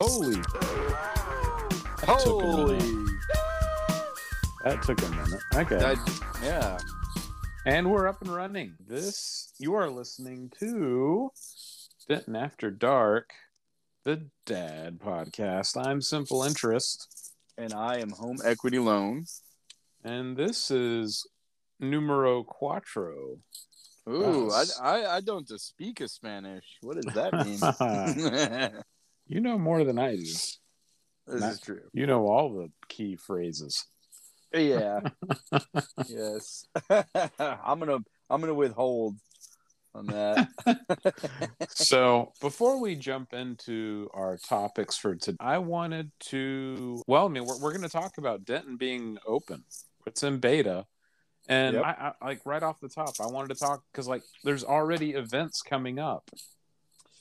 Holy. That took a Holy. minute. That took a minute. Okay. That- yeah. And we're up and running. This, you are listening to Denton After Dark, the Dad Podcast. I'm Simple Interest, And I am home equity loan. and this is numero cuatro. Ooh, I, I I don't speak a Spanish. What does that mean? this You know more than I do. Not- is true. You know all the key phrases. Yeah. yes. I'm gonna I'm gonna withhold on that. so before we jump into our topics for today, I wanted to. Well, I mean, we're, we're going to talk about Denton being open. It's in beta, and Yep. I, I like right off the top, I wanted to talk because like there's already events coming up,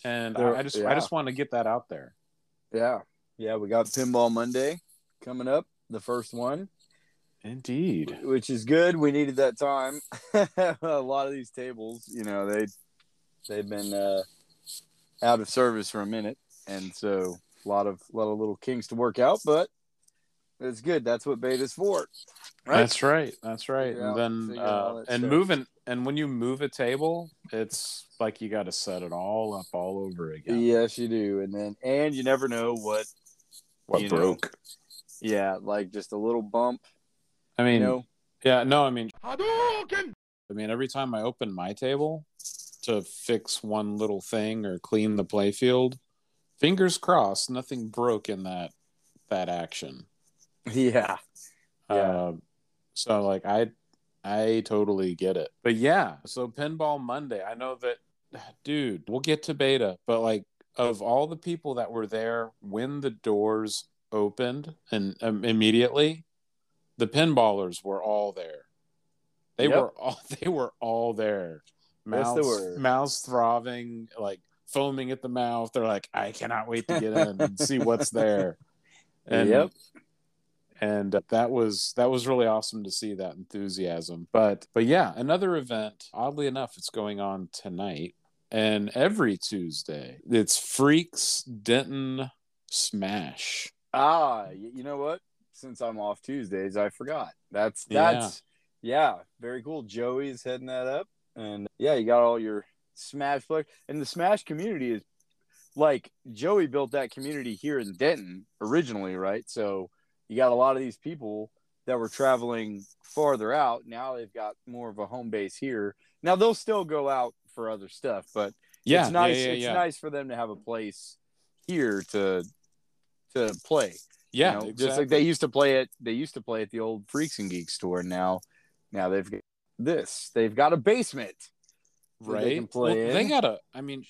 and There- I, I just I just want to get that out there. yeah. Yeah, we got Pinball Monday coming up, the first one. Indeed. which is good. We needed that time. a lot of these tables, you know, they they've been uh, out of service for a minute, and so a lot of a lot of little kinks to work out. But it's good. That's what beta's for, right? That's right. That's right. Figure and out- then figure out all uh, and stuff. moving and when you move a table, it's like you got to set it all up all over again. Yes, you do. And then and you never know what. What you know, broke? Yeah, like just a little bump. I mean, You know. Yeah, no, I mean, I mean, every time I open my table to fix one little thing or clean the playfield, fingers crossed, nothing broke in that that action. Yeah. Yeah. So like I I totally get it. But yeah, so Pinball Monday, I know that dude, we'll get to beta, but like of all the people that were there when the doors opened and um, immediately the pinballers were all there. They Yep. were all they were all there. Yes, they were. mouths throbbing, like foaming at the mouth. They're like, I cannot wait to get in and see what's there. And Yep. And that was that was really awesome to see that enthusiasm but but yeah another event oddly enough it's going on tonight and every tuesday it's freaks denton smash Ah, you know what? Since I'm off Tuesdays, I forgot. That's Yeah. that's yeah, very cool. Joey's heading that up, and yeah, you got all your Smash players, and the Smash community is like Joey built that community here in Denton originally, right? So you got a lot of these people that were traveling farther out. Now they've got more of a home base here. Now they'll still go out for other stuff, but yeah it's nice. yeah yeah, it's yeah. nice for them to have a place here to to play. yeah You know, exactly. just like they used to play it. They used to play at the old Freaks and Geeks store. Now, now they've got this. They've got a basement. that they can play well, they got a i mean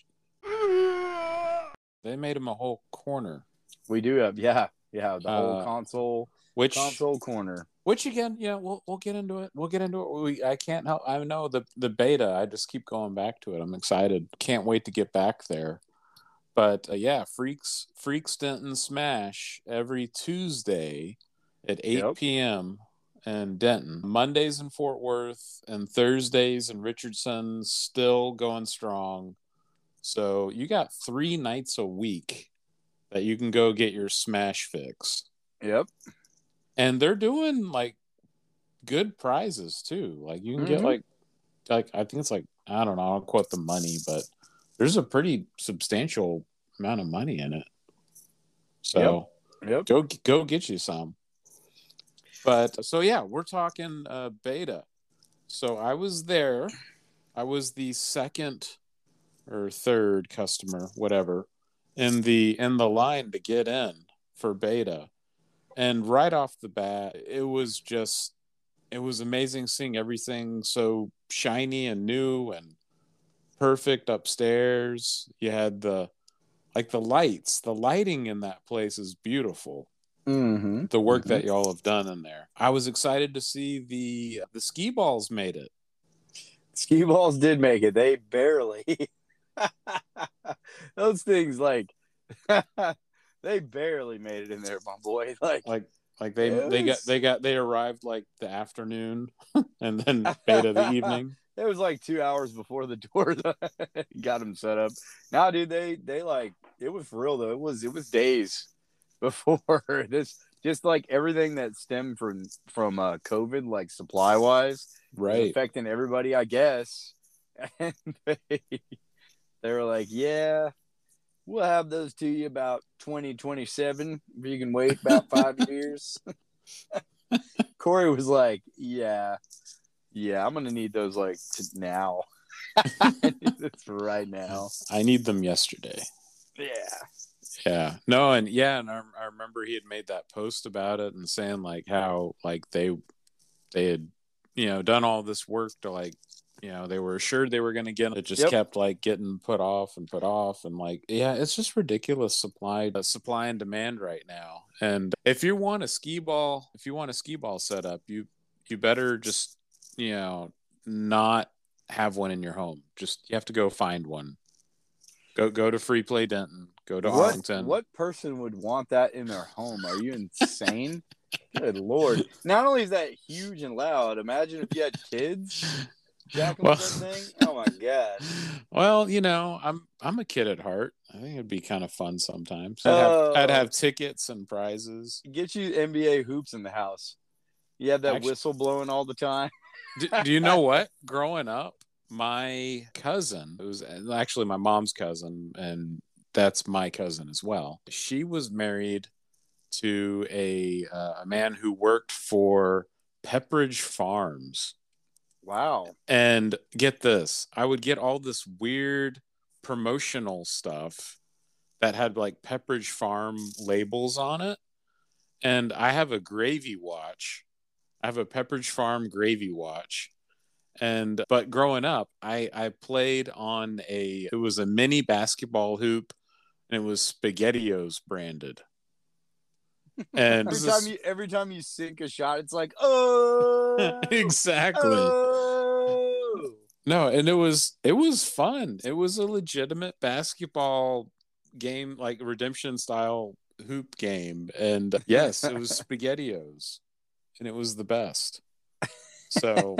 they made them a whole corner We do have, yeah, yeah, the whole Uh, console which console corner. which again yeah we'll, we'll get into it. We'll get into it. We i can't help i know the the beta i just keep going back to it. I'm excited. Can't wait to get back there. But uh, yeah freaks freaks denton smash every tuesday at 8 Yep. p.m in denton. Mondays in fort worth and thursdays in richardson still going strong. So you got three nights a week that you can go get your smash fix Yep. and they're doing like good prizes too. Like you can get Mhm. like like I think it's like I don't know, I don't quote the money, but there's a pretty substantial amount of money in it. So Yep. go go get you some. But so yeah, we're talking uh, beta. So I was there. I was the second or third customer, whatever, in the in the line to get in for beta. And right off the bat, it was just it was amazing seeing everything so shiny and new and perfect upstairs. You had the like the lights, the lighting in that place is beautiful Mm-hmm. the work that y'all have done in there. I was excited to see the the skee balls made it. Skee balls did make it. They barely. Those things like they barely made it in there, my boy. Like Like like they they got they got they arrived like the afternoon and then beta the evening. it was like two hours before the door got them set up. Now, dude, they they like it was for real though. It was it was days before this. Just like everything that stemmed from from uh, COVID, like supply wise, Right. affecting everybody, I guess. And they, they were like, "Yeah, we'll have those to you about twenty twenty seven. If you can wait about five years." Corey was like, "Yeah, yeah, I'm gonna need those like to now. it's right now. I need them yesterday. Yeah, Yeah. No, and yeah, and I, I remember he had made that post about it and saying like how like they they had you know done all this work to like you know they were assured they were going to get it. it just Yep. kept like getting put off and put off and like yeah it's just ridiculous supply uh, supply and demand right now and if you want a skee ball if you want a skee ball set up you you better just you know not have one in your home just you have to go find one go go to free play denton go to what arlington what person would want that in their home? Are you insane? Good lord! Not only is that huge and loud, imagine if you had kids Well- thing. Oh my god! Well, you know, I'm I'm a kid at heart. I think it'd be kind of fun sometimes. I'd have, Oh. I'd have tickets and prizes. Get you NBA hoops in the house. You have that Actu- whistle blowing all the time. do, do you know what? Growing up, my cousin, it was actually my mom's cousin, and that's my cousin as well. She was married to a uh, a man who worked for Pepperidge Farms. Wow. And get this, I would get all this weird promotional stuff that had like Pepperidge Farm labels on it. And I have a gravy watch. I have a Pepperidge Farm gravy watch. And but growing up, I I played on a it was a mini basketball hoop and it was SpaghettiOs branded. And Every time you every time you sink a shot, it's like oh exactly. oh. No, and it was it was fun. It was a legitimate basketball game, like redemption style hoop game. And yes, it was SpaghettiOs, and it was the best. So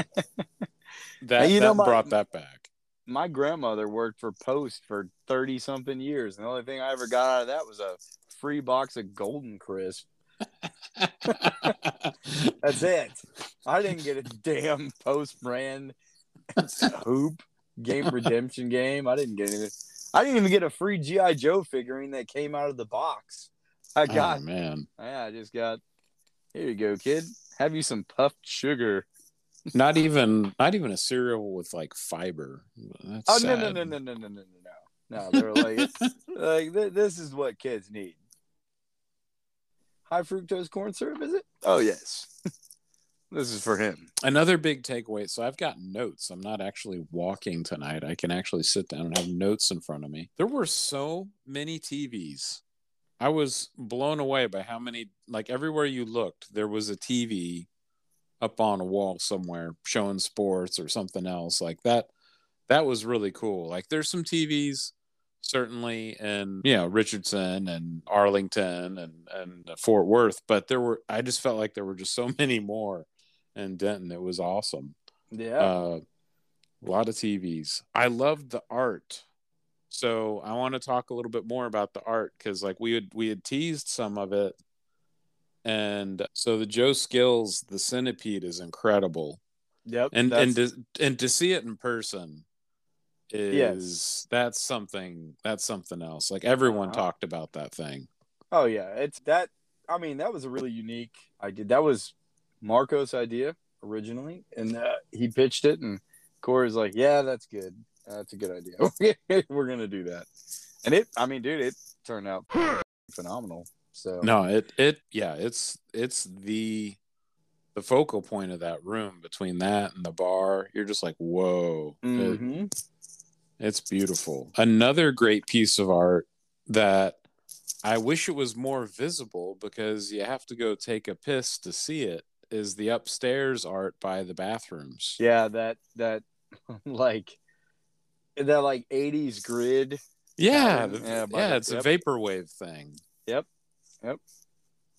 that, Hey, you know, my- brought that back. My grandmother worked for Post for thirty something years, and the only thing I ever got out of that was a free box of Golden Crisp. That's it. I didn't get a damn Post brand hoop game redemption game. I didn't get anything. I didn't even get a free GI Joe figurine that came out of the box. I oh, got oh man, Yeah, I just got. Here you go, kid. Have you some puffed sugar? not even not even a cereal with like fiber. That's Oh no no no no no no no no no! No, they're like like th- this is what kids need. High fructose corn syrup, is it? Oh yes. this is for him. Another big takeaway. So I've got notes. I'm not actually walking tonight. I can actually sit down and have notes in front of me. There were so many TVs. I was blown away by how many, like everywhere you looked, there was a TV up on a wall somewhere showing sports or something else like that. That was really cool. Like there's some TVs certainly in you know Richardson and Arlington and and Fort Worth, but there were I just felt like there were just so many more in Denton. It was awesome. Yeah. Uh, a lot of TVs. I loved the art. So I want to talk a little bit more about the art because like we had we had teased some of it. And so the Joe Skills, the centipede is incredible. yep. And that's- and to, and to see it in person is that's something that's something else. Like everyone Uh-huh. talked about that thing. oh yeah, it's that. I mean, that was a really unique idea. That was Marco's idea originally, and uh, he pitched it, and Corey's like, "Yeah, that's good. That's a good idea. We're gonna do that." And it, I mean, dude, it turned out phenomenal. So No, it it yeah, it's it's the the focal point of that room between that and the bar. You're just like, whoa, It- Mhm. It's beautiful. Another great piece of art that I wish it was more visible because you have to go take a piss to see it is the upstairs art by the bathrooms. Yeah, that that like that like '80s grid. Yeah, the- Yeah, yeah, it's a vaporwave thing. Yep. Yep.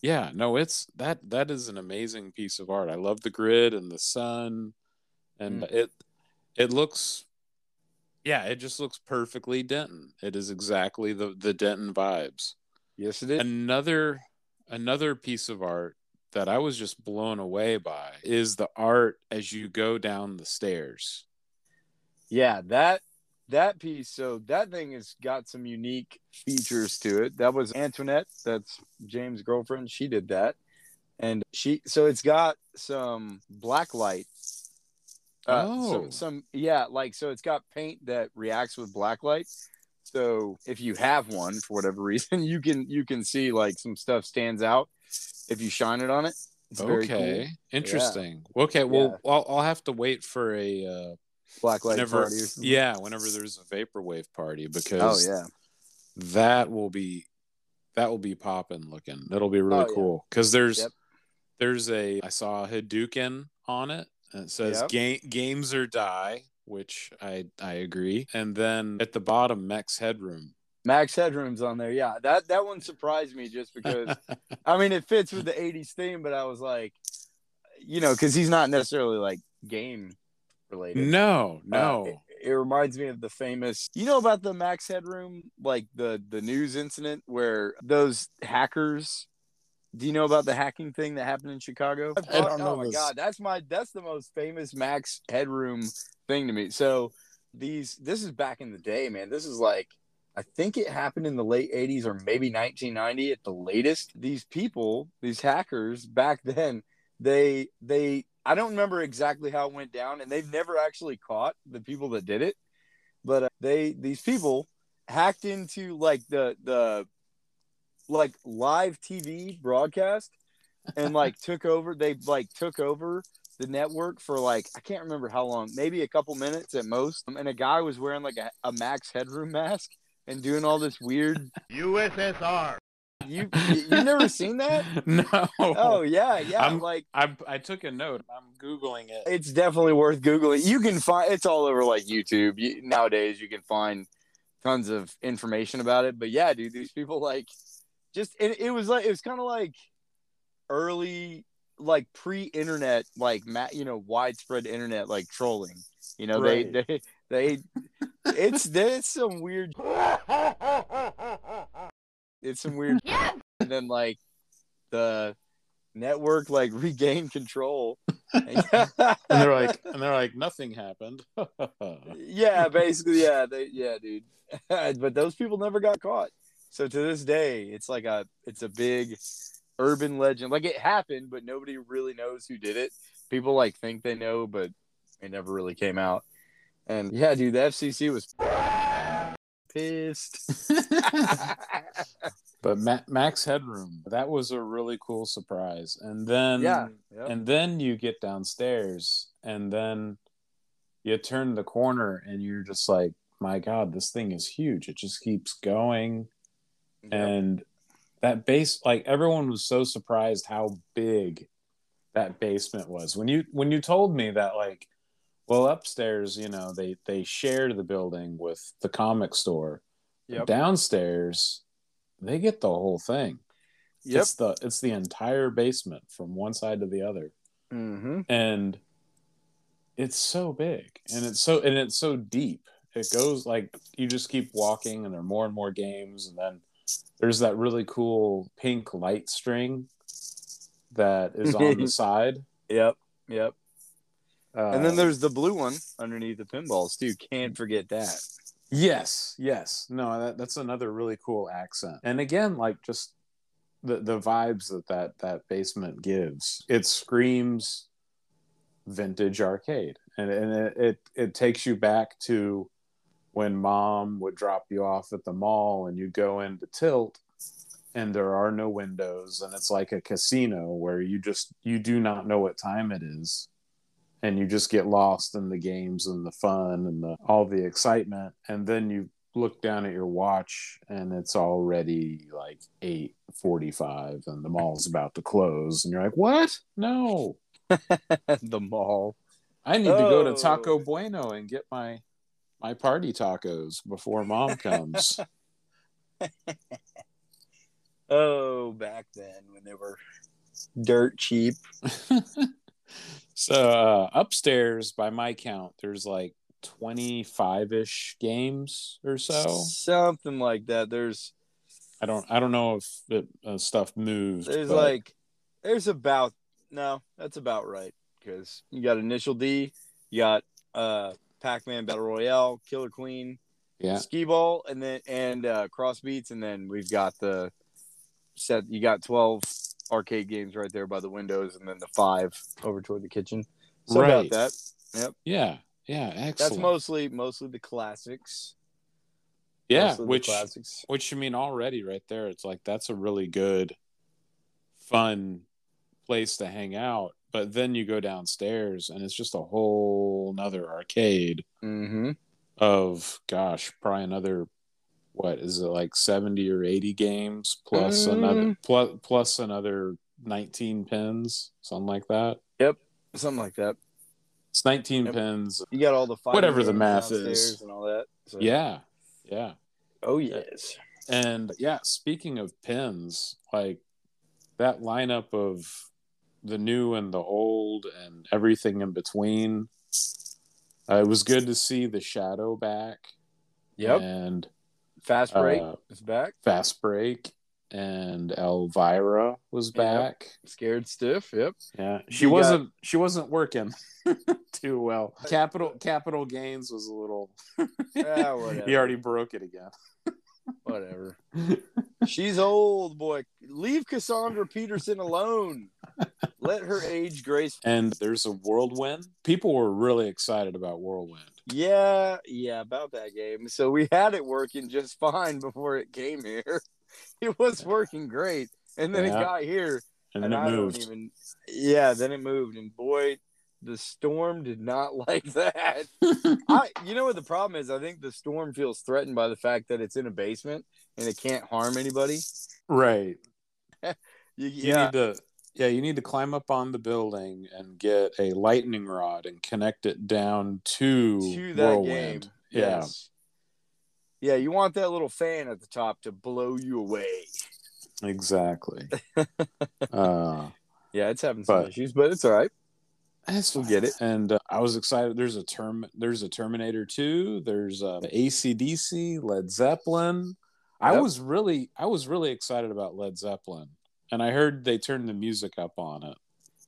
Yeah, no, it's that that is an amazing piece of art. I love the grid and the sun, and Mm. it it looks Yeah, it just looks perfectly Denton. It is exactly the the Denton vibes. Yes, it is. Another another piece of art that I was just blown away by is the art as you go down the stairs. Yeah, that that piece. So that thing has got some unique features to it. That was Antoinette. That's James' girlfriend. She did that, and she. So it's got some black light. Uh, Oh. some, some yeah, like so it's got paint that reacts with black light. So if you have one for whatever reason, you can you can see like some stuff stands out if you shine it on it. It's very cool. okay, interesting. Okay, well, I'll, I'll have to wait for a uh, Black light whenever, party or something. yeah, whenever there's a vaporwave party because Oh because yeah. that will be that will be popping looking. That'll be really Oh, cool because there's Yep. there's a I saw a Hadouken on it it says Yep. game games or die, which I I agree. And then at the bottom, Max headroom. Max Headroom's on there. Yeah, that that one surprised me just because I mean it fits with the '80s theme, but I was like, you know, because he's not necessarily like game related. no, Uh, no. it, it reminds me of the famous. You know about the Max Headroom, like the the news incident where those hackers. Do you know about the hacking thing that happened in Chicago? I don't know Oh my this. god, that's my that's the most famous Max Headroom thing to me. So these this is back in the day, man. This is like I think it happened in the late 80s or maybe 1990 at the latest. These people, these hackers back then, they they I don't remember exactly how it went down and they've never actually caught the people that did it. But uh, they these people hacked into like the the like live TV broadcast and like took over they like took over the network for like I can't remember how long, maybe a couple minutes at most. Um, And a guy was wearing like a, a Max Headroom mask and doing all this weird. USSR. You you you never seen that? no. Oh yeah, yeah. I'm- like I I took a note. I'm googling it. it's definitely worth googling. You can find it's all over like YouTube you, nowadays. You can find tons of information about it. But yeah, dude, these people like just it, it was like it was kind of like early like pre-internet like ma- you know widespread internet like trolling. You know Right. they they they it's there's some weird it's some weird and then like the network like regained control. and they're like and they're like nothing happened. yeah, basically, yeah, they, yeah, dude. but those people never got caught. So to this day, it's like a, it's a big urban legend. Like it happened, but nobody really knows who did it. People like think they know, but it never really came out. And yeah, dude, the FCC was pissed. but Ma- Max Headroom, that was a really cool surprise. And then yeah, yep. and then you get downstairs and then you turn the corner and you're just like, my God, this thing is huge. It just keeps going. Yep. And that base like everyone was so surprised how big that basement was. When you when you told me that like well upstairs, you know, they they share the building with the comic store. Yep. Downstairs, they get the whole thing. Yep. It's the it's the entire basement from one side to the other. Mm-hmm. And it's so big and it's so and it's so deep. It goes like you just keep walking and there are more and more games and then there's that really cool pink light string that is on the side. Yep. Yep. Uh, and then there's the blue one underneath the pinballs too. Can't forget that. Yes, yes. No, that, that's another really cool accent. And again, like just the the vibes that that that basement gives. It screams vintage arcade, and and it it, it takes you back to when mom would drop you off at the mall and you go into tilt and there are no windows and it's like a casino where you just you do not know what time it is and you just get lost in the games and the fun and the all the excitement and then you look down at your watch and it's already like 8:45 and the mall's about to close and you're like what no the mall. i need to go to Oh. taco bueno and get my my party tacos before mom comes Oh, back then when they were dirt cheap. so uh, upstairs by my count there's like 25 ish games or so. something like that. There's I don't I don't know if it, uh, stuff moved. there's but- like there's about no, that's about right because you got Initial D, you got uh Pac-Man Battle Royale, Killer Queen, yeah, Skee Ball, and then and uh Cross Beats, and then we've got the set. You got twelve arcade games right there by the windows, and then the five over toward the kitchen. So Right. about that. Yep. Yeah, yeah, excellent. That's mostly mostly the classics. yeah, Mostly which classics. which you mean already right there. It's like that's a really good, fun place to hang out. But then you go downstairs and it's just a whole nother arcade Mm-hmm. of gosh, probably another what is it like seventy or eighty games plus Mm. another plus plus another nineteen pins, something like that. Yep. Something like that. It's nineteen Yep. pins. You got all the Whatever the math is. and all that. So- Yeah, yeah. Oh yes. And yeah, speaking of pins, like that lineup of the new and the old and everything in between. Uh, it was good to see the shadow back. Yep. And Fast break uh, is back. fast break and Elvira was Yep. back. Scared stiff. Yep. Yeah, she You wasn't. She wasn't working too well. Capital Capital Gains was a little. Ah, whatever. he already broke it again. Whatever. She's old, boy. Leave Cassandra Peterson alone. Let her age grace. and there's a whirlwind. People were really excited about whirlwind. Yeah, yeah, about that game. So we had it working just fine before it came here. It was working great, and then Yeah. it got here, And, and it I moved. don't even. Yeah, then it moved, and boy, the storm did not like that. I, you know what the problem is? I think the storm feels threatened by the fact that it's in a basement and it can't harm anybody. right. You, You yeah, need to. Yeah, you need to climb up on the building and get a lightning rod and connect it down to, to that whirlwind. game. Yeah, Yes. Yeah, you want that little fan at the top to blow you away. exactly. uh, Yeah, it's having some But- issues, but it's all right. That's We'll get it. And uh, I was excited. There's a term. There's a Terminator 2. There's uh, ACDC, Led Zeppelin. I was really, I was really excited about Led Zeppelin, and I heard they turned the music up on it.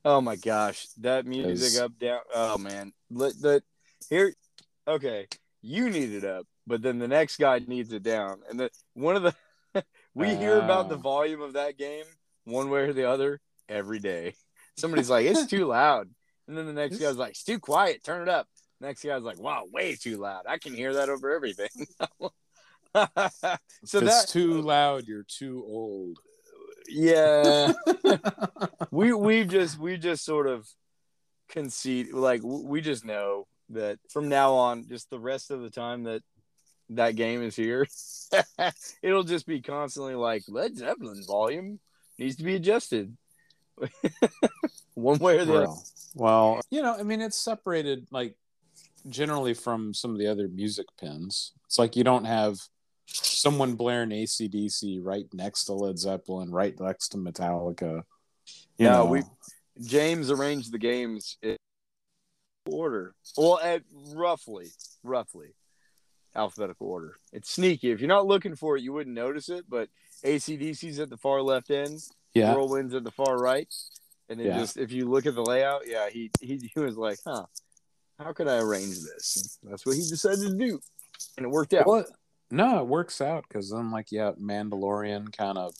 Oh my gosh, that music up down. Oh man, let the here. Okay, you need it up, but then the next guy needs it down, and the one of the we hear about the volume of that game one way or the other every day. Somebody's like, it's too loud, and then the next guy's like, it's too quiet, turn it up. Next guy's like, wow, way too loud. I can hear that over everything. so that's too loud, you're too old. yeah. we we just we just sort of concede like we just know that from now on just the rest of the time that that game is here it'll just be constantly like led zeppelin volume needs to be adjusted one way or the other well, well, you know, I mean, it's separated like generally from some of the other music pins. It's like you don't have someone blaring ACDC right next to Led Zeppelin, right next to Metallica. You No, know, we- james arranged the games in order. Well at roughly roughly alphabetical order. It's sneaky. If you're not looking for it you wouldn't notice it but acdc's at the far left end yeah, whirlwinds at the far right and then Yeah. just if you look at the layout yeah he, he he was like huh how could i arrange this that's what he decided to do and it worked out Well, no, it works out because then, like, yeah, Mandalorian kind of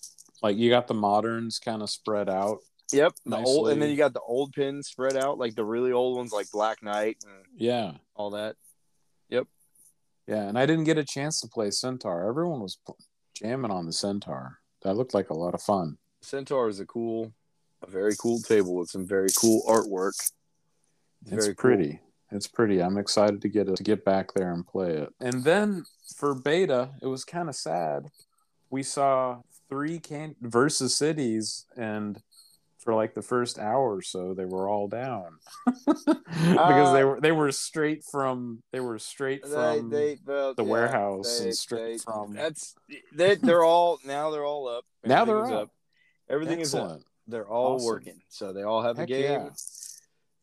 like you got the moderns kind of spread out. yep the old and then you got the old pins spread out like the really old ones like black knight and Yeah, all that Yep. yeah, and I didn't get a chance to play Centaur. Everyone was jamming on the Centaur. That looked like a lot of fun. Centaur is a cool, a very cool table with some very cool artwork. It's very cool. pretty. It's pretty. I'm excited to get it to get back there and play it. And then for beta, it was kind of sad. We saw three can versus cities, and for like the first hour or so, they were all down because they Uh, were they were straight from they were straight from they, well, the yeah, warehouse they- and straight they- from That's they, they're all now. They're all up. Now they're Everything is up. Everything is up. They're all Awesome. working, so they all have a game. yeah.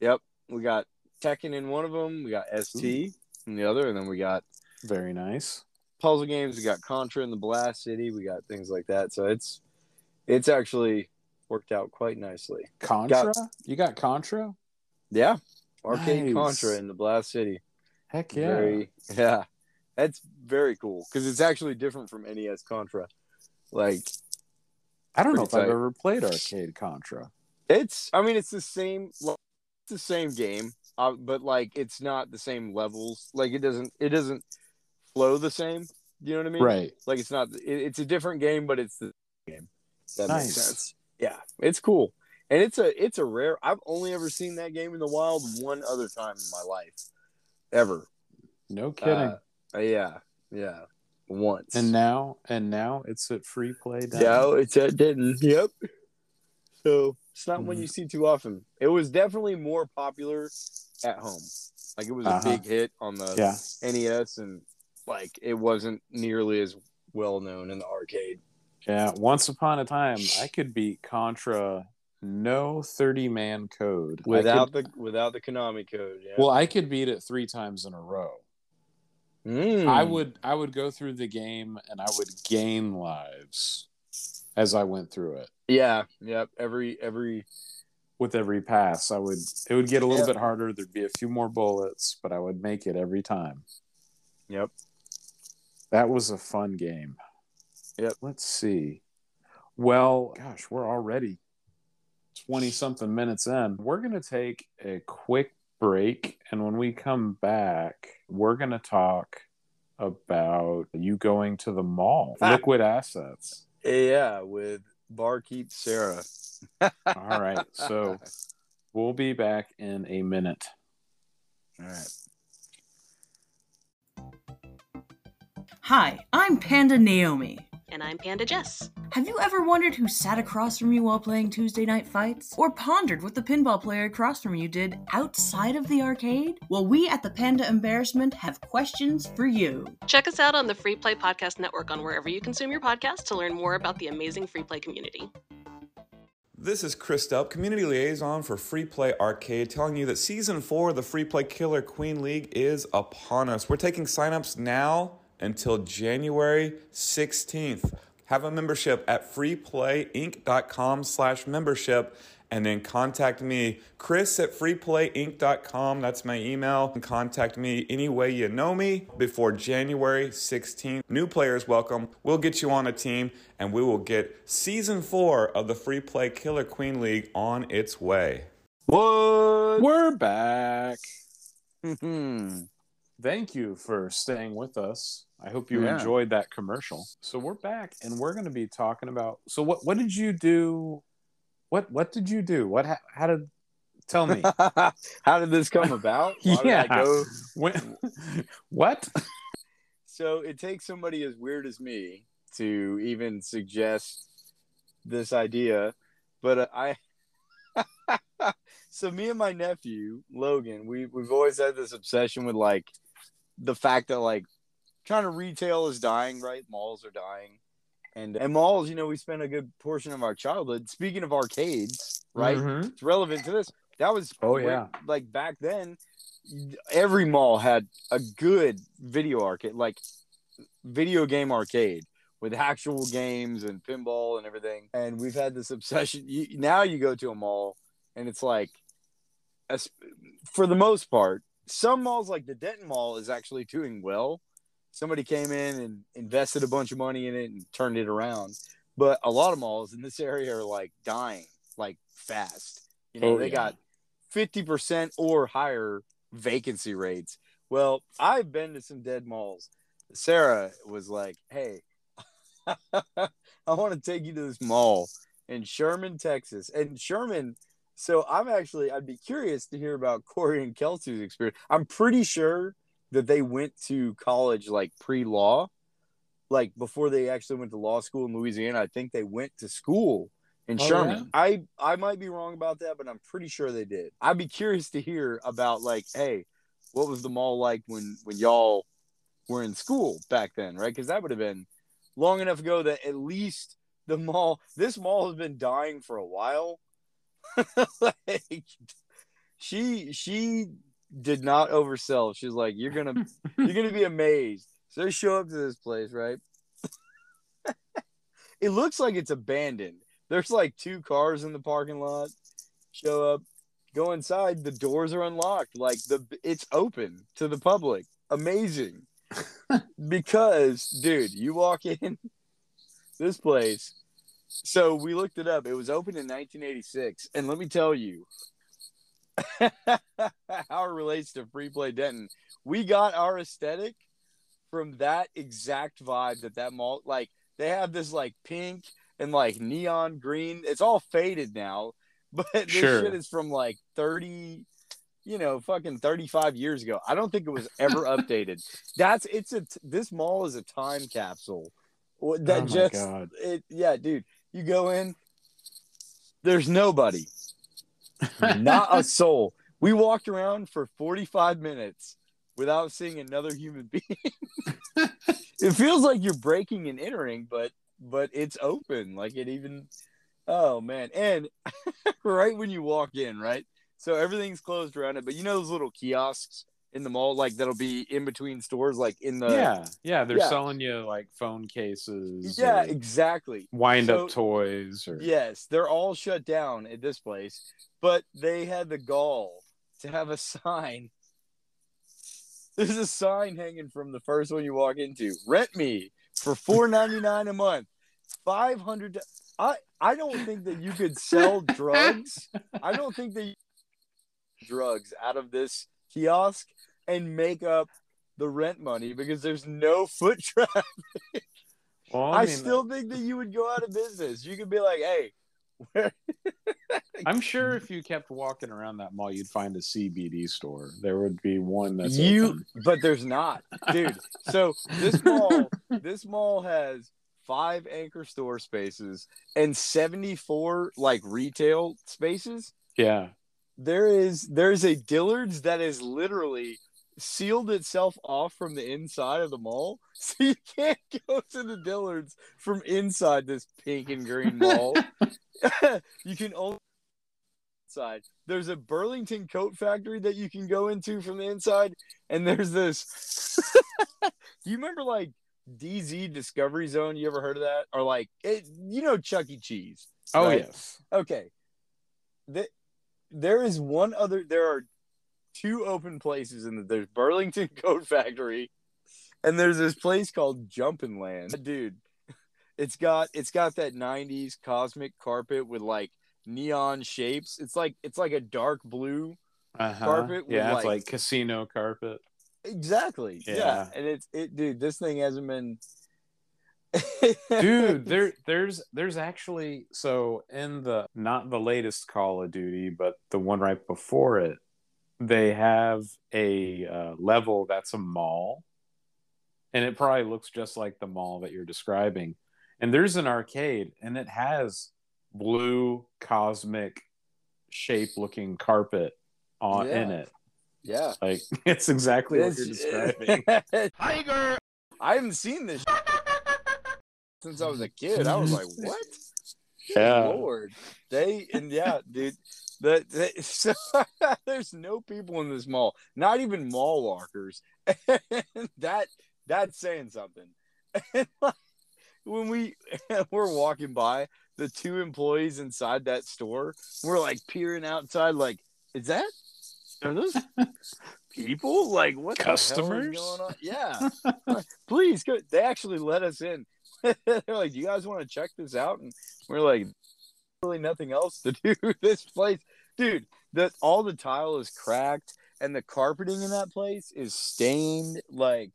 Yep, we got Tekken in one of them. We got ST. in the other, and then we got Very nice. puzzle games. We got Contra in the Blast City. We got things like that. So it's it's actually worked out quite nicely. Contra? you got Contra? Yeah, arcade Nice. Contra in the Blast City. Heck yeah. Very, yeah, that's very cool because it's actually different from NES Contra. Like I don't know if pretty I've ever played arcade Contra. it's, I mean, it's the same. It's the same game, uh, but like it's not the same levels. Like it doesn't, it doesn't flow the same. You know what I mean? Right. Like it's not. It, it's a different game, but it's the same game. That Nice. makes sense. Yeah, it's cool, and it's a it's a rare. I've only ever seen that game in the wild one other time in my life, ever. No kidding. Uh, yeah, yeah, once. and now and now it's at free play down. yeah, it's at Denton. Yep. So it's not Mm-hmm. one you see too often. It was definitely more popular at home. Like it was Uh-huh. a big hit on the Yeah. NES, and like it wasn't nearly as well known in the arcade. Yeah. Once upon a time I could beat Contra no 30 man code. Without could- the without the Konami code. Yeah. well, I could beat it three times in a row. Mm. I would I would go through the game and I would gain lives as I went through it. Yeah. Yep. Every every. With every pass, I would it would get a little Yeah. bit harder. There'd be a few more bullets, but I would make it every time. Yep. That was a fun game. Yep. Let's see. Well, gosh, we're already 20 something minutes in. We're going to take a quick break. And when we come back, we're going to talk about you going to the mall, Ah. liquid assets. Yeah, with barkeep Sarah. All right. So we'll be back in a minute. All right. Hi, I'm Panda Naomi. And I'm Panda Jess. Have you ever wondered who sat across from you while playing Tuesday Night Fights? Or pondered what the pinball player across from you did outside of the arcade? Well, we at the Panda Embarrassment have questions for you. Check us out on the Free Play Podcast Network on wherever you consume your podcast to learn more about the amazing Free Play community. This is Chris Delp, community liaison for Free Play Arcade, telling you that season four of the Free Play Killer Queen League is upon us. We're taking signups now until January 16th. Have a membership at freeplayinc.com slash membership and then contact me, Chris at freeplayinc.com. That's my email. And contact me any way you know me before January 16th. New players welcome. We'll get you on a team and we will get season four of the Free Play Killer Queen League on its way. What? We're back. Hmm. Thank you for staying with us. I hope you Yeah. enjoyed that commercial. So we're back and we're going to be talking about So what what did you do? What what did you do? What ha- how did tell me. How did this come about? Why did I Yeah. go? when, what? So it takes somebody as weird as me to even suggest this idea, but uh, I. so me and my nephew Logan, we we've always had this obsession with like the fact that like kind of retail is dying, right? Malls are dying, and and malls, you know, we spent a good portion of our childhood. Speaking of arcades, right? Mhm. It's relevant to this. That was Oh, where- yeah. like back then. Every mall had a good video arcade, like video game arcade with actual games and pinball and everything. And we've had this obsession. You, now you go to a mall and it's like, as, for the most part, some malls like the Denton Mall is actually doing well. Somebody came in and invested a bunch of money in it and turned it around. But a lot of malls in this area are like dying, like fast. You know, Oh, they yeah. got 50% or higher vacancy rates. Well, I've been to some dead malls. Sarah was like, "Hey, I want to take you to this mall in Sherman, Texas." And Sherman, so I'm actually I'd be curious to hear about Corey and Kelsey's experience. I'm pretty sure that they went to college like pre-law, like before they actually went to law school in Louisiana. I think they went to school in Oh, Sherman. yeah? I I might be wrong about that, but I'm pretty sure they did. I'd be curious to hear about like, hey, what was the mall like when when y'all were in school back then, right? Because that would have been long enough ago that at least the mall, this mall has been dying for a while. like, she she did not oversell. She's like, "You're gonna, you're gonna be amazed." So they show up to this place, right? it looks like it's abandoned. There's like two cars in the parking lot. Show up, go inside. The doors are unlocked. Like the, it's open to the public. Amazing. because, dude, you walk in this place. So we looked it up. It was opened in 1986, and let me tell you, how it relates to free play Denton. We got our aesthetic from that exact vibe that that mall like they have this like pink and like neon green. It's all faded now, but this Sure. shit is from like 30 you know, fucking 35 years ago. I don't think it was ever updated. That's it's a this mall is a time capsule. That oh my just god. it yeah, dude. You go in, there's nobody, not a soul. We walked around for 45 minutes without seeing another human being. it feels like you're breaking and entering, but but it's open. Like it even. Oh man! And right when you walk in, right, so everything's closed around it. But you know those little kiosks in the mall, like that'll be in between stores, like in the yeah, yeah. They're yeah. selling you like phone cases. yeah, exactly. wind up So- toys. Or Yes, they're all shut down at this place, but they had the gall to have a sign. There's a sign hanging from the first one you walk into. Rent me for four ninety nine a month. Five hundred. I I don't think that you could sell drugs. I don't think that you drugs out of this kiosk and make up the rent money because there's no foot traffic. well, I, I, mean, still think that you would go out of business. You could be like, hey, where I'm sure if you kept walking around that mall, you'd find a CBD store. There would be one that's you open. but there's not, dude. So this mall, this mall has five anchor store spaces and 74 like retail spaces. Yeah. There is there's a Dillard's that is literally sealed itself off from the inside of the mall. So you can't go to the Dillard's from inside this pink and green mall. you can only inside. There's a Burlington coat factory that you can go into from the inside, and there's this. Do you remember like DZ Discovery Zone? You ever heard of that? Or like it, you know Chuck E. Cheese? Oh yes. Okay. The, there is one other. There are two open places in the. There's Burlington Coat Factory, and there's this place called Jumpin' Land. Dude, it's got it's got that '90s cosmic carpet with like neon shapes. It's like it's like a dark blue. Uh-huh. Carpet with, Yeah, it's like- like casino carpet. Exactly. Yeah. Yeah. And it's it, dude. This thing hasn't been. dude there there's there's actually so in the not the latest call of duty but the one right before it they have a uh, level that's a mall and it probably looks just like the mall that you're describing and there's an arcade and it has blue cosmic shape looking carpet on in it yeah. like it's exactly what you're describing Tiger. I haven't seen this since I was a kid. I was like, what? yeah Lord, they and yeah, dude. The, the, so, there's no people in this mall, not even mall walkers. that that's saying something. And like, when we we're walking by, the two employees inside that store, we're like peering outside, like, is that are those people? Like, what the hell is Customers? going on? Yeah, please go. They actually let us in. They're like, "Do you guys want to check this out?" And we're like, "Really, nothing else to do. this place, dude. The all the tile is cracked, and the carpeting in that place is stained. Like,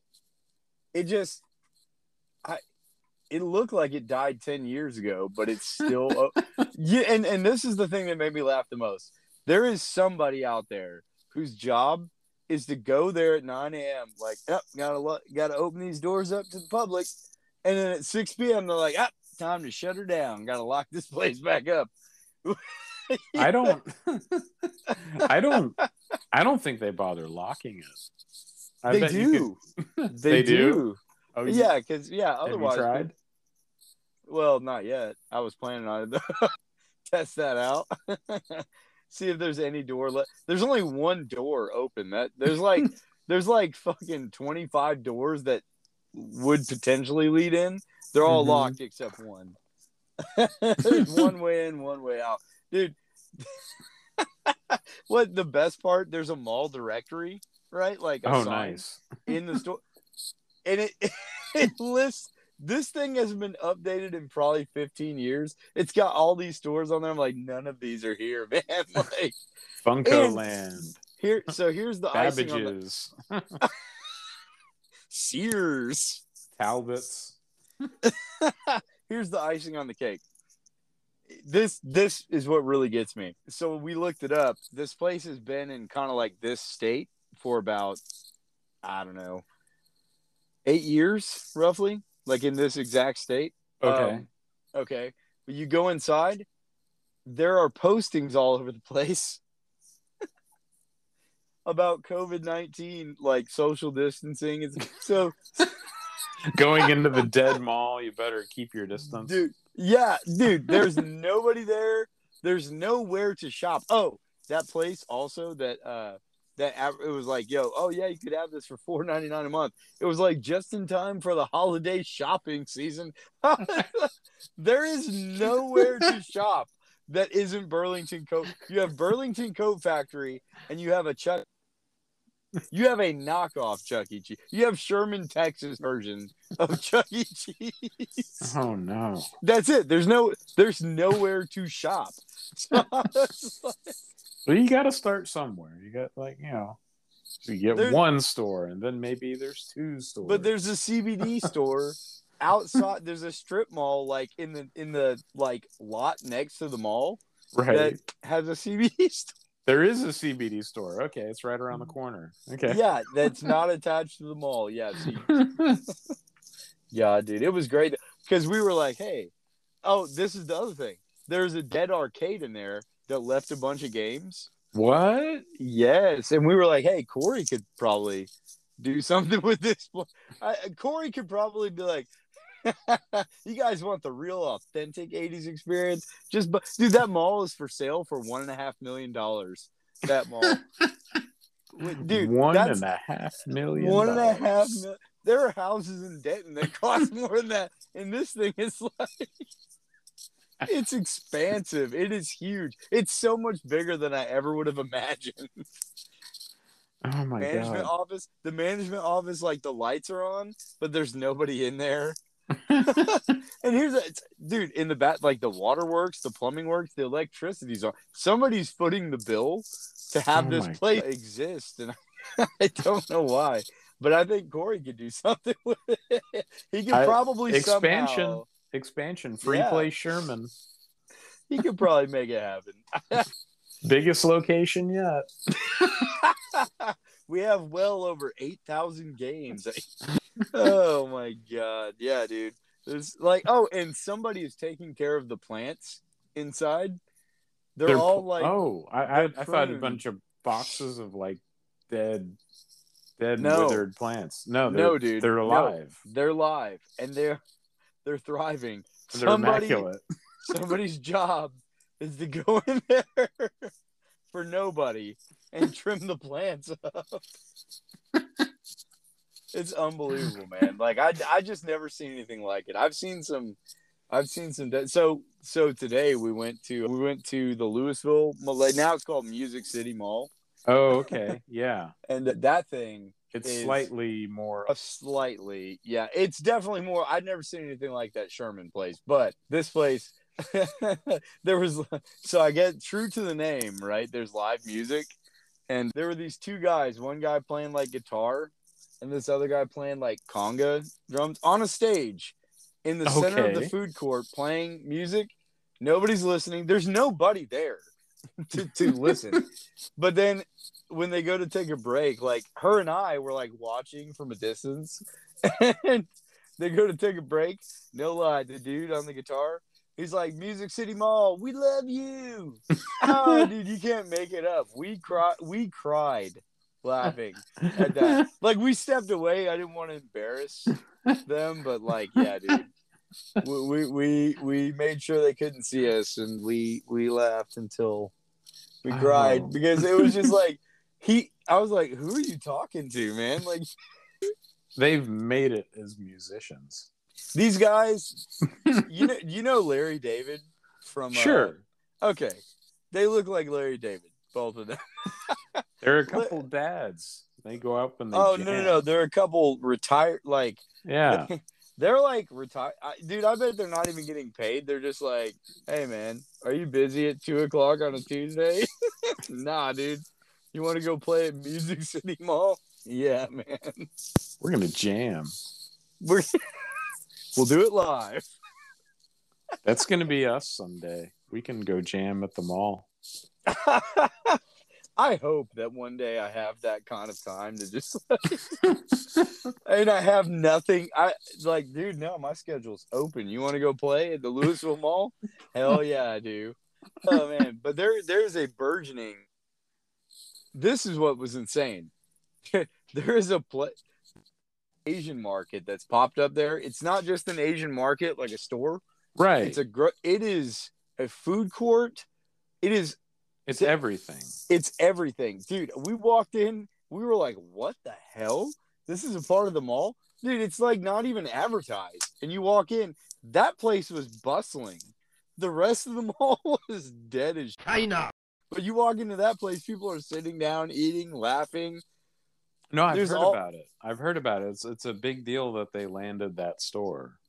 it just, I, it looked like it died ten years ago, but it's still. yeah, and and this is the thing that made me laugh the most. There is somebody out there whose job is to go there at 9 a.m. Like, yep, gotta gotta open these doors up to the public, and then at 6 p.m. they're like, ah, time to shut her down. Gotta lock this place back up. I don't I don't I don't think they bother locking it. I they do. could- They, They do. do? Oh, Yeah, because yeah. Have you Otherwise, tried? well, not yet. I was planning on it. though. Test that out. see if there's any door left. There's only one door open. That there's like there's like fucking 25 doors that would potentially lead in. They're all Mhm. locked except one. there's one way in, one way out. Dude, what the best part? There's a mall directory, right? Like a Oh, nice. in the store, and it it lists. This thing has been updated in probably 15 years. It's got all these stores on there. I'm like, none of these are here, man. Like FuncoLand, here, so here's the on the Babbage's, Sears. Talbots. here's the icing on the cake. This this is what really gets me. So we looked it up. This place has been in kind of like this state for about I don't know eight years roughly, like in this exact state. Okay. Um, okay. But you go inside, there are postings all over the place about COVID nineteen, like social distancing. It's so Going into the dead mall, you better keep your distance. dude yeah dude there's nobody there. There's nowhere to shop. Oh that place also that uh that it was like yo oh yeah you could have this for 4.99 a month. It was like just in time for the holiday shopping season. There is nowhere to shop that isn't burlington coat. You have burlington coat factory and you have a chuck you have a knockoff Chuck E. Cheese. You have Sherman, Texas version of Chuck E. Cheese. Oh no. That's it. There's no there's nowhere to shop. So like, Well, you got to start somewhere. You got like you know, you get There's- one store, and then maybe there's two stores. but there's a CBD store outside there's a strip mall like in the in the like lot next to the mall right. that has a CBD store. There is a CBD store. Okay, it's right around the mm. corner. Okay. Yeah, that's not attached to the mall. Yeah, yeah, dude. It was great because we were like, hey, oh, this is the other thing. There's a dead arcade in there that left a bunch of games. what? Yes, and we were like, "Hey, Corey could probably do something with this." I, Corey could probably be like, "You guys want the real, authentic '80s experience?" Just, but dude, that mall is for sale for one and a half million dollars. That mall, dude, one and a half million. one and a half. there are houses in Denton that cost more than that, and this thing is like. It's expansive. It is huge. It's so much bigger than I ever would have imagined. Oh my management god. office. The management office, like the lights are on, but there's nobody in there. And here's a dude in the back, like the waterworks, the plumbing works, the electricity's on. Somebody's footing the bill to have Oh this place exist, and I don't know why. But I think Corey could do something with it. He could I- probably expansion. somehow- Expansion. Free Yeah. play Sherman. he could probably make it happen. Biggest location yet. we have well over 8,000 games. Oh my god. Yeah, dude. There's like oh, and somebody is taking care of the plants inside. They're, They're all like oh, I I, I thought a bunch of boxes of like dead, dead No. withered plants. No, No, dude. they're No. alive. they're live and they're they're thriving. They're Somebody immaculate. somebody's job is to go in there for nobody and trim the plants up. It's unbelievable, man. Like I, I just never seen anything like it. I've seen some, I've seen some. de- So so today we went to we went to the Lewisville. Mall- Now it's called Music City Mall, Oh, okay. Yeah, and that thing it's slightly more. a slightly yeah it's definitely more i've never seen anything like that sherman place but this place there was so i get true to the name right there's live music and there were these two guys one guy playing like guitar and this other guy playing like conga drums on a stage in the center of the food court playing music nobody's listening there's nobody there to, to listen but then when they go to take a break, like her and I were like watching from a distance, and they go to take a break. No lie, the dude on the guitar, he's like, "Music City Mall, we love you." oh, dude, you can't make it up. We cry, we cried laughing at that. Like we stepped away. I didn't want to embarrass them, but like, yeah, dude. We, we we we made sure they couldn't see us, and we we laughed until We cried Oh. because it was just like he. I was like, "Who are you talking to, man?" Like They've made it as musicians. these guys. you know, you know Larry David from. uh, Sure. okay, they look like Larry David, both of them. There are a couple dads. They go up and they Oh no, no, no! there are a couple retired, like Yeah. they're like retired. Dude, I bet they're not even getting paid. They're just like, "Hey, man, are you busy at two o'clock on a Tuesday?" nah, dude. You want to go play at Music City Mall? Yeah, man. We're gonna jam. We're we'll do it live. That's gonna be us someday. We can go jam at the mall. I hope that one day I have that kind of time to just and I have nothing. I like, dude, no, my schedule's open. You want to go play at the Lewisville Mall? Hell yeah, I do. Oh man, but there there's a burgeoning. This is what was insane. there is a pla Asian market that's popped up there. It's not just an Asian market like a store. Right. It's a gro- it is a food court. It is It's everything. it's everything, dude. We walked in, we were like, "What the hell? This is a part of the mall, dude." It's like not even advertised, and you walk in, that place was bustling. The rest of the mall was dead as China. But you walk into that place, people are sitting down, eating, laughing. No, I've There's heard all- about it. I've heard about it. It's it's a big deal that they landed that store.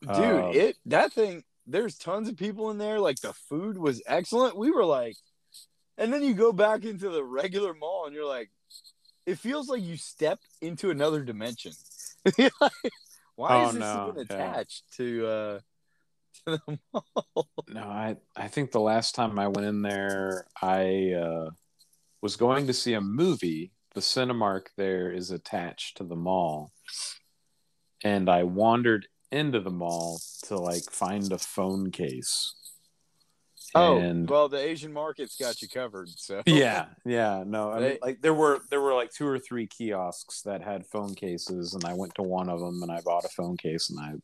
Dude, Uh, it that thing. There's tons of people in there. Like the food was excellent. We were like, and then you go back into the regular mall, and you're like, it feels like you stepped into another dimension. Like, Why Oh, is this no, even yeah. attached to uh to the mall? No, I I think the last time I went in there, I uh, was going to see a movie. The Cinemark there is attached to the mall, and I wandered into the mall to like find a phone case. Oh, and well, the Asian market's got you covered. So yeah, yeah, no, I mean, They- like there were there were like two or three kiosks that had phone cases, and I went to one of them and I bought a phone case, and I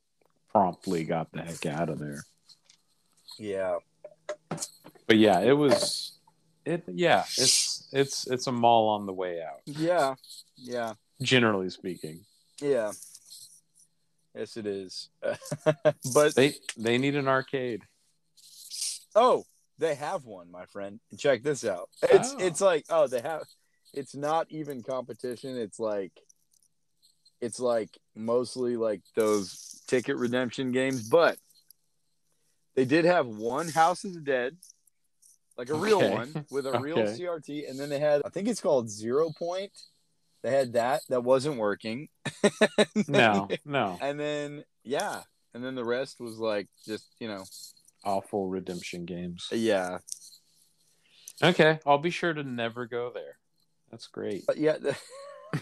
promptly got the heck out of there. yeah. but yeah, it was it yeah, it's it's it's a mall on the way out, Yeah. Yeah. generally speaking. Yeah. Yes, it is. but They they need an arcade. Oh, they have one, my friend. Check this out. It's Oh. it's like oh they have. It's not even competition. It's like, it's like mostly like those ticket redemption games, but they did have one House of the Dead, like a real one with a real Okay. CRT, and then they had I think it's called Zero Point. They had that that wasn't working. No, no. and then yeah, and then the rest was like just you know Awful redemption games. yeah Okay, I'll be sure to never go there. That's great. But yeah,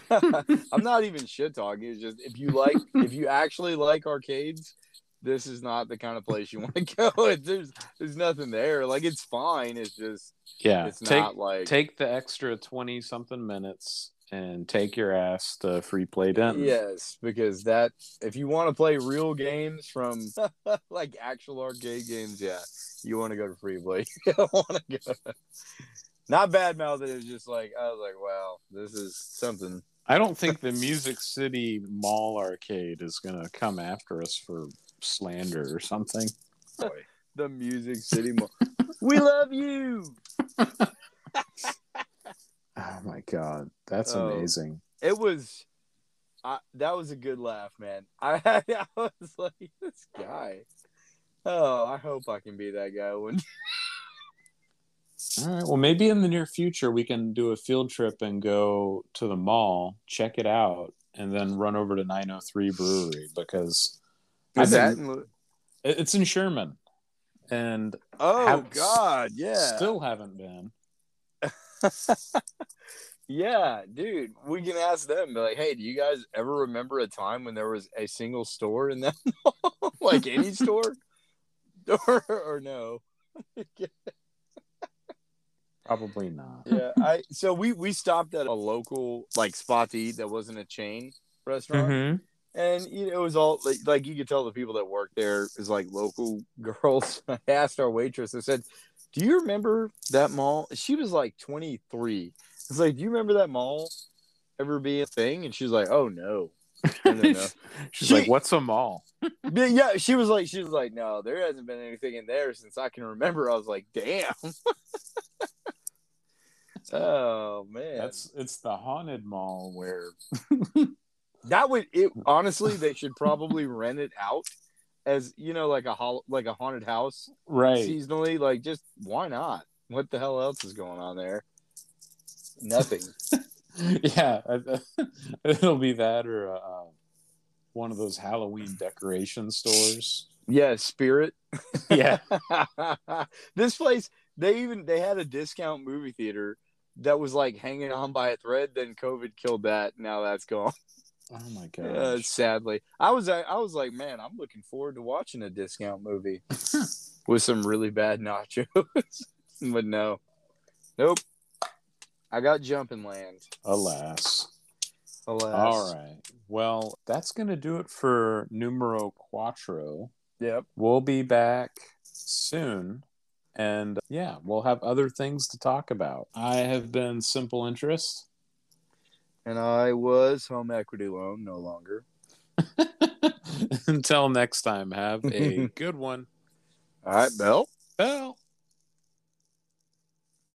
I'm not even shit talking. It's just if you like, if you actually like arcades, this is not the kind of place you want to go. It, there's there's nothing there. Like it's fine. It's just Yeah, it's take not like take the extra twenty something minutes and take your ass to free play Denton. yes, because that if you want to play real games from like actual arcade games, yeah, you want to go to free play. You don't want to go. Not bad mouth. It was just like I was like, wow, this is something. I don't think the Music City Mall arcade is gonna come after us for slander or something. The Music City Mall. we love you. Oh my god, that's Oh. amazing. it was I, that was a good laugh man I, I was like this guy oh i hope i can be that guy one All right. Well, maybe in the near future we can do a field trip and go to the mall, check it out, and then run over to 903 Brewery because I've Is that been- in- it's in Sherman, and oh Have- god yeah still haven't been. yeah dude we can ask them be like hey do you guys ever remember a time when there was a single store in that like any store or, or no Probably not. yeah i so we we stopped at a local like spot to eat that wasn't a chain restaurant Mhm. and you know it was all like, like you could tell the people that work there is like local girls. I asked our waitress. I said, Do you remember that mall? She was like 23. It's like, do you remember that mall ever be a thing? And she's like, oh no. No, no, no. She's She- like, "What's a mall?" Yeah, yeah, she was like, she was like, no, there hasn't been anything in there since I can remember. I was like, damn. oh man, That's it's the haunted mall where that would it. Honestly, they should probably rent it out as you know, like a hol- like a haunted house right. seasonally. Like, just why not? What the hell else is going on there? Nothing. yeah, it'll be that or uh, one of those Halloween decoration stores. yeah, spirit. Yeah, this place they even they had a discount movie theater that was like hanging on by a thread then covid killed that now that's gone oh my uh, gosh. sadly i was I, I was like man i'm looking forward to watching a discount movie with some really bad nachos but no nope i got jumping land Alas. alas All right. Well, that's going to do it for numero quattro. yep We'll be back soon. And yeah, we'll have other things to talk about. I have been Simple Interest. And i was home equity loan no longer Until next time, have a good one. all right bell Bell.